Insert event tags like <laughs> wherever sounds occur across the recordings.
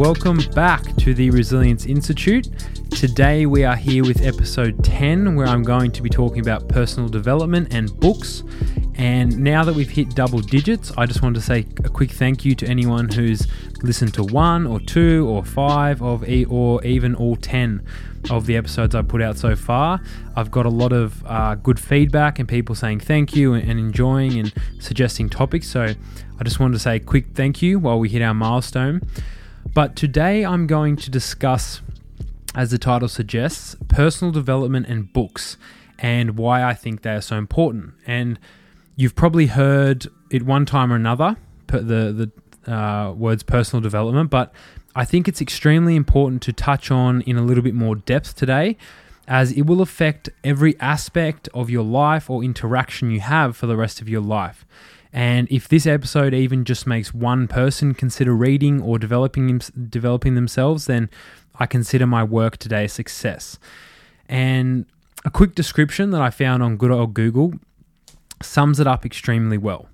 welcome back to the Resilience Institute. Today we are here with episode 10, where I'm going to be talking about personal development and books. And now that we've hit double digits, I just want to say a quick thank you to anyone who's listened to one or two or five of e- or even all 10 of the episodes I've put out so far. I've got a lot of uh, good feedback and people saying thank you and enjoying and suggesting topics. So I just wanted to say a quick thank you while we hit our milestone. But today I'm going to discuss, as the title suggests, personal development and books and why I think they are so important. And you've probably heard it one time or another, the, the uh, words personal development, but I think it's extremely important to touch on in a little bit more depth today, as it will affect every aspect of your life or interaction you have for the rest of your life. And if this episode even just makes one person consider reading or developing developing themselves, then I consider my work today a success. And a quick description that I found on good old Google sums it up extremely well.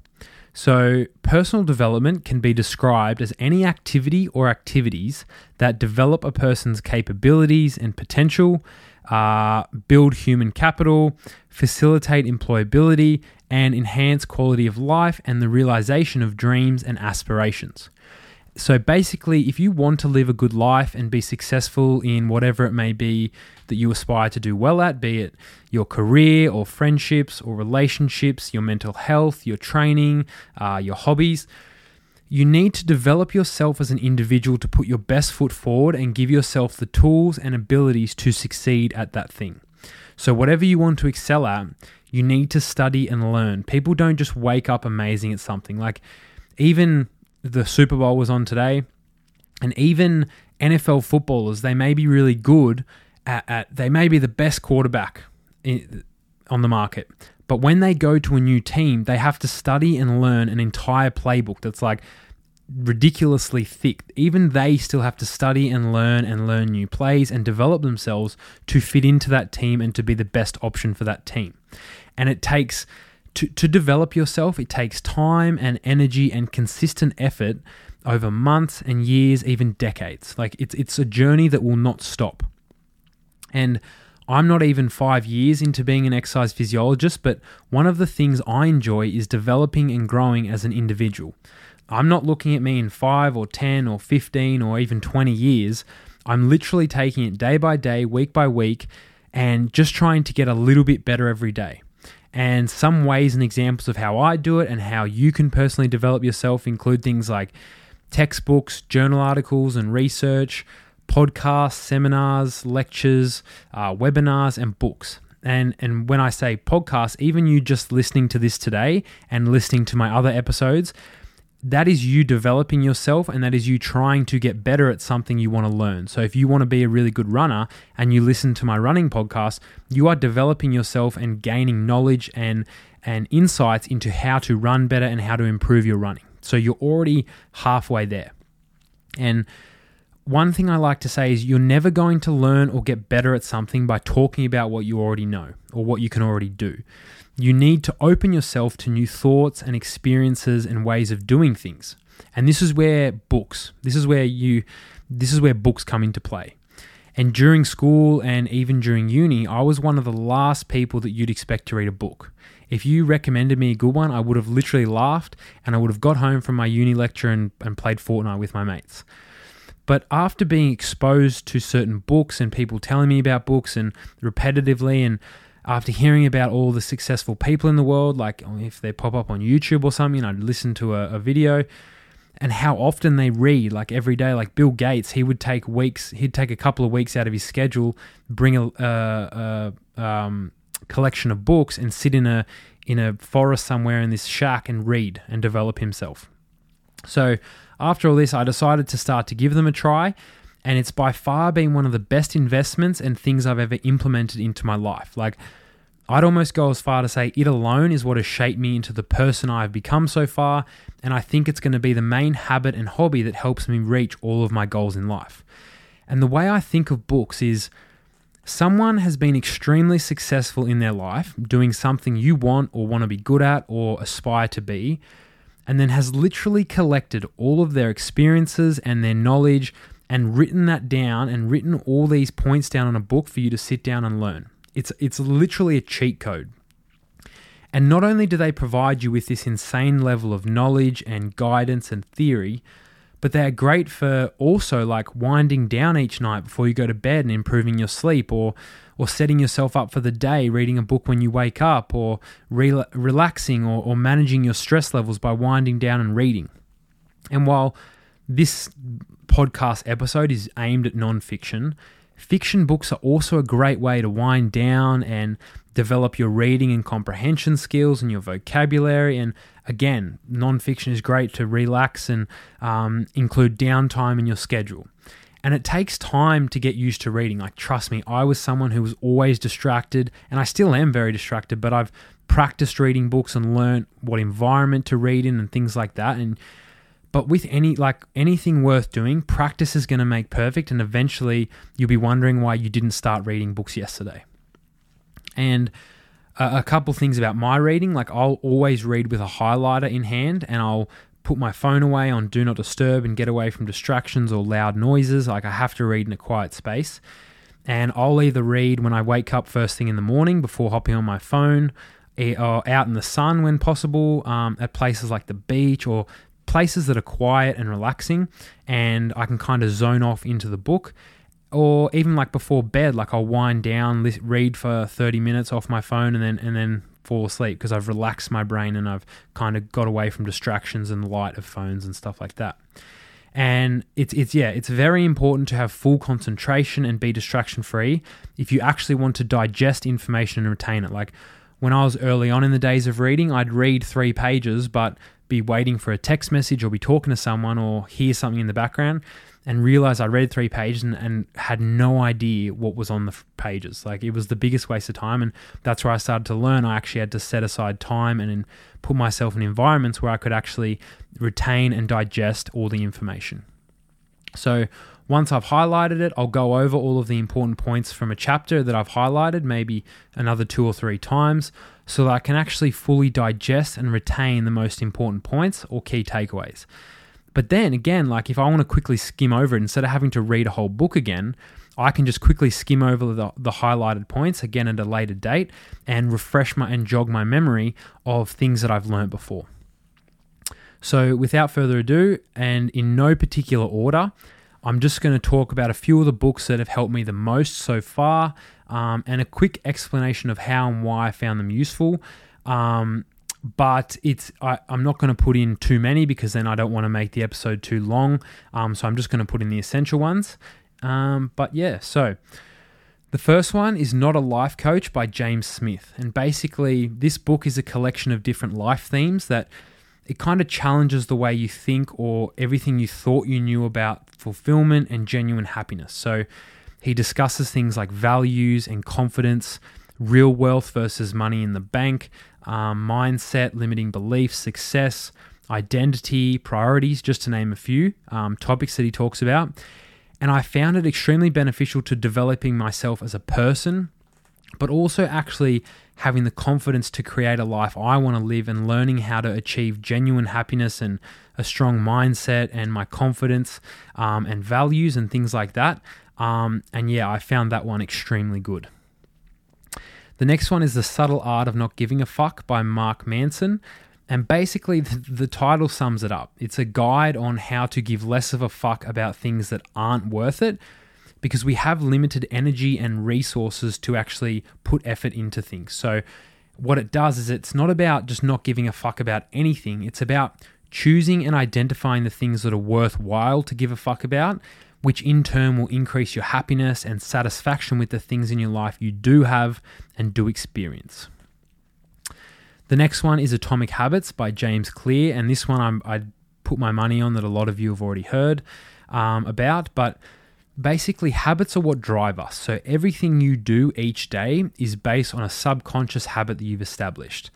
So, personal development can be described as any activity or activities that develop a person's capabilities and potential, uh, build human capital, facilitate employability, and enhance quality of life and the realization of dreams and aspirations. So basically, if you want to live a good life and be successful in whatever it may be that you aspire to do well at, be it your career or friendships or relationships, your mental health, your training, uh, your hobbies, you need to develop yourself as an individual to put your best foot forward and give yourself the tools and abilities to succeed at that thing. So, whatever you want to excel at, you need to study and learn. People don't just wake up amazing at something. Like, even the Super Bowl was on today, and even NFL footballers, they may be really good at, at they may be the best quarterback in, on the market. But when they go to a new team, they have to study and learn an entire playbook that's like ridiculously thick. Even they still have to study and learn and learn new plays and develop themselves to fit into that team and to be the best option for that team. And it takes to, to develop yourself, it takes time and energy and consistent effort over months and years, even decades. Like it's it's a journey that will not stop. And I'm not even five years into being an exercise physiologist, but one of the things I enjoy is developing and growing as an individual. I'm not looking at me in five or 10 or 15 or even 20 years. I'm literally taking it day by day, week by week, and just trying to get a little bit better every day. And some ways and examples of how I do it and how you can personally develop yourself include things like textbooks, journal articles, and research, podcasts, seminars, lectures, uh, webinars, and books. And, and when I say podcasts, even you just listening to this today and listening to my other episodes, that is you developing yourself and that is you trying to get better at something you want to learn. So, if you want to be a really good runner and you listen to my running podcast, you are developing yourself and gaining knowledge and, and insights into how to run better and how to improve your running. So, you're already halfway there. And one thing I like to say is you're never going to learn or get better at something by talking about what you already know or what you can already do. You need to open yourself to new thoughts and experiences and ways of doing things. And this is where books, this is where you this is where books come into play. And during school and even during uni, I was one of the last people that you'd expect to read a book. If you recommended me a good one, I would have literally laughed and I would have got home from my uni lecture and, and played Fortnite with my mates. But after being exposed to certain books and people telling me about books and repetitively and after hearing about all the successful people in the world, like if they pop up on YouTube or something, I'd listen to a, a video and how often they read, like every day. Like Bill Gates, he would take weeks, he'd take a couple of weeks out of his schedule, bring a um, collection of books, and sit in a in a forest somewhere in this shack and read and develop himself. So after all this, I decided to start to give them a try, and it's by far been one of the best investments and things I've ever implemented into my life. Like, I'd almost go as far to say it alone is what has shaped me into the person I've become so far, and I think it's going to be the main habit and hobby that helps me reach all of my goals in life. And the way I think of books is someone has been extremely successful in their life doing something you want or want to be good at or aspire to be, and then has literally collected all of their experiences and their knowledge and written that down and written all these points down on a book for you to sit down and learn. It's it's literally a cheat code. And not only do they provide you with this insane level of knowledge and guidance and theory, but they're great for also like winding down each night before you go to bed and improving your sleep or or setting yourself up for the day reading a book when you wake up or re- relaxing or, or managing your stress levels by winding down and reading. And while this podcast episode is aimed at nonfiction fiction books are also a great way to wind down and develop your reading and comprehension skills and your vocabulary. And again, nonfiction is great to relax and um, include downtime in your schedule. And it takes time to get used to reading. Like, trust me, I was someone who was always distracted, and I still am very distracted, but I've practiced reading books and learned what environment to read in and things like that. And but with any like anything worth doing, practice is going to make perfect, and eventually you'll be wondering why you didn't start reading books yesterday. And a, couple things about my reading, like I'll always read with a highlighter in hand, and I'll put my phone away on do not disturb and get away from distractions or loud noises. Like I have to read in a quiet space. And I'll either read when I wake up first thing in the morning before hopping on my phone, or out in the sun when possible, um, at places like the beach or places that are quiet and relaxing, and I can kind of zone off into the book. Or even like before bed, like I'll wind down, read for 30 minutes off my phone, and then and then fall asleep because I've relaxed my brain and I've kind of got away from distractions and the light of phones and stuff like that. And it's it's yeah, it's very important to have full concentration and be distraction free if you actually want to digest information and retain it. Like when I was early on in the days of reading, I'd read three pages, but be waiting for a text message or be talking to someone or hear something in the background and realize I read three pages and, and, had no idea what was on the pages. Like it was the biggest waste of time. And that's where I started to learn. I actually had to set aside time and put myself in environments where I could actually retain and digest all the information. So once I've highlighted it, I'll go over all of the important points from a chapter that I've highlighted, maybe another two or three times, so that I can actually fully digest and retain the most important points or key takeaways. But then again, like if I want to quickly skim over it instead of having to read a whole book again, I can just quickly skim over the, the highlighted points again at a later date and refresh my and jog my memory of things that I've learned before. So, without further ado, and in no particular order, I'm just going to talk about a few of the books that have helped me the most so far um, and a quick explanation of how and why I found them useful. Um, but it's I, am not going to put in too many because then I don't want to make the episode too long. Um, so I'm just going to put in the essential ones. Um, but yeah, so the first one is Not a Life Coach by James Smith, and basically this book is a collection of different life themes that it kind of challenges the way you think or everything you thought you knew about fulfillment and genuine happiness. So he discusses things like values and confidence, real wealth versus money in the bank, um, mindset, limiting beliefs, success, identity, priorities, just to name a few um, topics that he talks about. And I found it extremely beneficial to developing myself as a person, but also actually having the confidence to create a life I want to live and learning how to achieve genuine happiness and a strong mindset and my confidence um, and values and things like that. Um, and yeah, I found that one extremely good. The next one is The Subtle Art of Not Giving a Fuck by Mark Manson. And basically, <laughs> the, the, title sums it up. It's a guide on how to give less of a fuck about things that aren't worth it because we have limited energy and resources to actually put effort into things. So, what it does is it's not about just not giving a fuck about anything, it's about choosing and identifying the things that are worthwhile to give a fuck about which in turn will increase your happiness and satisfaction with the things in your life you do have and do experience. The next one is Atomic Habits by James Clear, and this one I'm, i put my money on that a lot of you have already heard um, about, but basically, habits are what drive us. So, everything you do each day is based on a subconscious habit that you've established.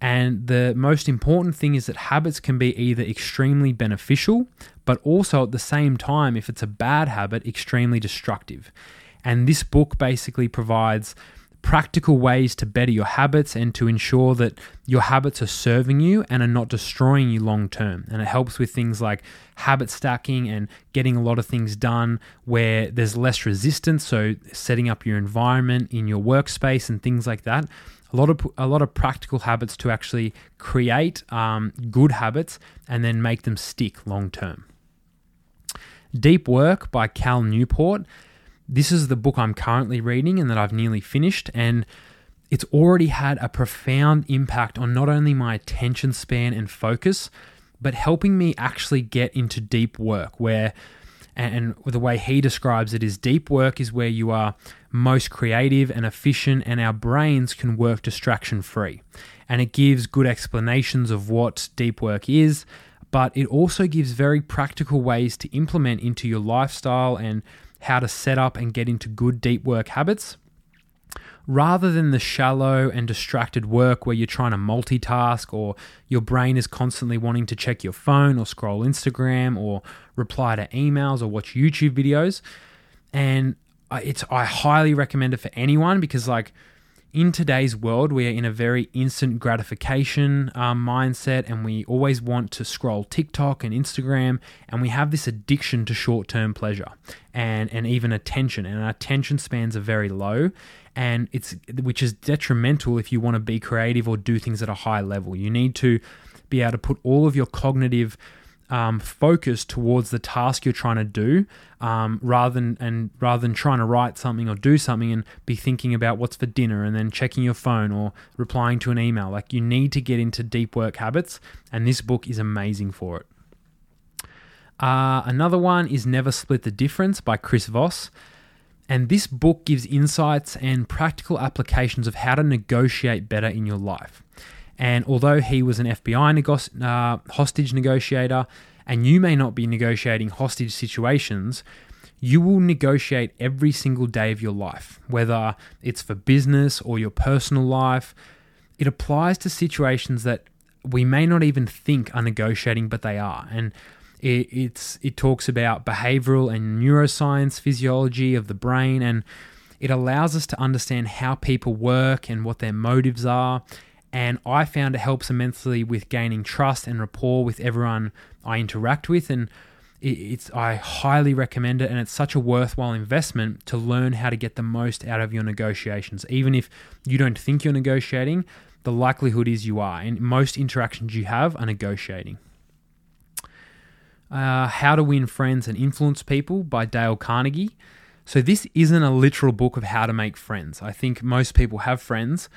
And the most important thing is that habits can be either extremely beneficial, but also at the same time, if it's a bad habit, extremely destructive. And this book basically provides practical ways to better your habits and to ensure that your habits are serving you and are not destroying you long term. And it helps with things like habit stacking and getting a lot of things done where there's less resistance. So, setting up your environment in your workspace and things like that. A lot of a lot of practical habits to actually create um, good habits and then make them stick long term. Deep Work by Cal Newport this is the book I'm currently reading and that I've nearly finished, and it's already had a profound impact on not only my attention span and focus, but helping me actually get into deep work where and the way he describes it is deep work is where you are most creative and efficient and our brains can work distraction free. And it gives good explanations of what deep work is but it also gives very practical ways to implement into your lifestyle and how to set up and get into good deep work habits rather than the shallow and distracted work where you're trying to multitask or your brain is constantly wanting to check your phone or scroll Instagram or reply to emails or watch YouTube videos. And it's I highly recommend it for anyone because like in today's world, we are in a very instant gratification um, mindset, and we always want to scroll TikTok and Instagram, and we have this addiction to short term pleasure and, and even attention. And our attention spans are very low, and it's which is detrimental if you want to be creative or do things at a high level. You need to be able to put all of your cognitive um, focus towards the task you're trying to do, um, rather than and rather than trying to write something or do something and be thinking about what's for dinner and then checking your phone or replying to an email. Like you need to get into deep work habits, and this book is amazing for it. Uh, another one is Never Split the Difference by Chris Voss. And this book gives insights and practical applications of how to negotiate better in your life. And although he was an FBI nego- uh, hostage negotiator, and you may not be negotiating hostage situations, you will negotiate every single day of your life, whether it's for business or your personal life. It applies to situations that we may not even think are negotiating, but they are. And it, it's it talks about behavioral and neuroscience physiology of the brain, and it allows us to understand how people work and what their motives are and I found it helps immensely with gaining trust and rapport with everyone I interact with. And it's I highly recommend it, and it's such a worthwhile investment to learn how to get the most out of your negotiations. Even if you don't think you're negotiating, the likelihood is you are, and most interactions you have are negotiating. Uh, how to Win Friends and Influence People by Dale Carnegie. So, this isn't a literal book of how to make friends. I think most people have friends.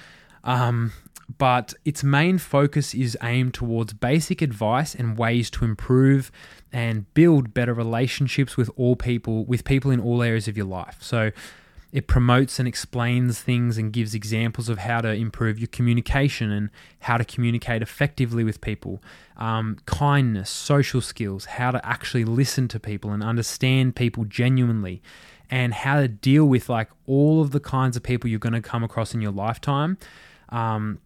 Um, but its main focus is aimed towards basic advice and ways to improve and build better relationships with all people with people in all areas of your life. So it promotes and explains things and gives examples of how to improve your communication and how to communicate effectively with people, um, kindness, social skills, how to actually listen to people and understand people genuinely, and how to deal with like all of the kinds of people you're going to come across in your lifetime. Um,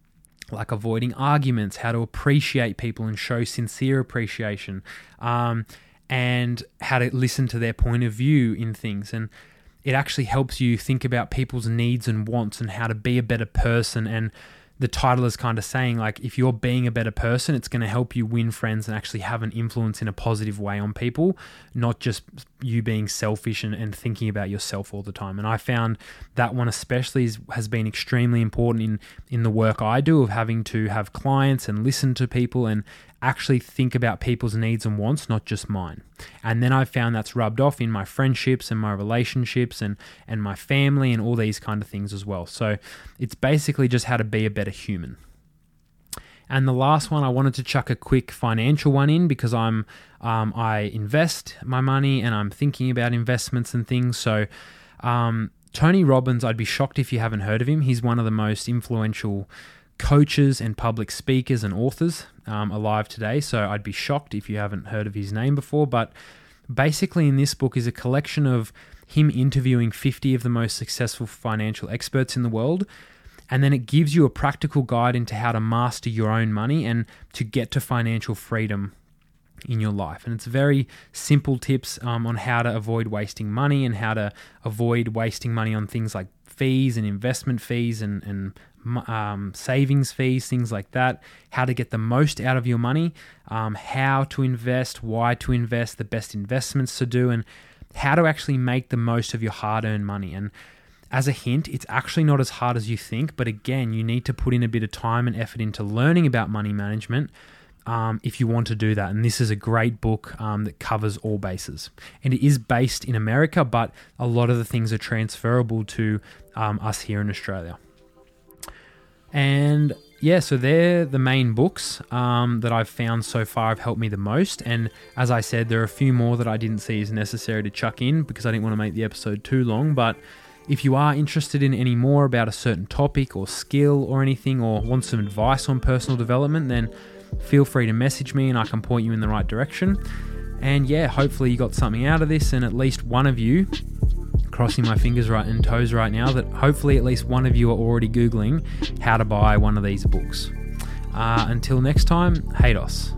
like avoiding arguments, how to appreciate people and show sincere appreciation, um, and how to listen to their point of view in things. And it actually helps you think about people's needs and wants and how to be a better person and the title is kind of saying like if you're being a better person it's going to help you win friends and actually have an influence in a positive way on people not just you being selfish and, and thinking about yourself all the time. And i found that one especially is, has been extremely important in in the work i do of having to have clients and listen to people and actually think about people's needs and wants, not just mine. And then I found that's rubbed off in my friendships and my relationships and, and my family and all these kind of things as well. So it's basically just how to be a better human. And the last one, I wanted to chuck a quick financial one in because I'm um, I invest my money and I'm thinking about investments and things. So um, Tony Robbins, I'd be shocked if you haven't heard of him. He's one of the most influential coaches and public speakers and authors um, alive today. So I'd be shocked if you haven't heard of his name before. But basically, in this book is a collection of him interviewing 50 of the most successful financial experts in the world. And then it gives you a practical guide into how to master your own money and to get to financial freedom in your life. And it's very simple tips um, on how to avoid wasting money and how to avoid wasting money on things like fees and investment fees and, and um, savings fees, things like that, how to get the most out of your money, um, how to invest, why to invest, the best investments to do, and how to actually make the most of your hard earned money. And as a hint, it's actually not as hard as you think, but again, you need to put in a bit of time and effort into learning about money management. Um, if you want to do that. And this is a great book um, that covers all bases. And it is based in America, but a lot of the things are transferable to um, us here in Australia. And yeah, so they're the main books um, that I've found so far have helped me the most. And as I said, there are a few more that I didn't see as necessary to chuck in because I didn't want to make the episode too long. But if you are interested in any more about a certain topic or skill or anything, or want some advice on personal development, then feel free to message me and I can point you in the right direction. And yeah, hopefully you got something out of this, and at least one of you crossing my fingers right and toes right now that hopefully at least one of you are already Googling how to buy one of these books. Uh, until next time, Hados.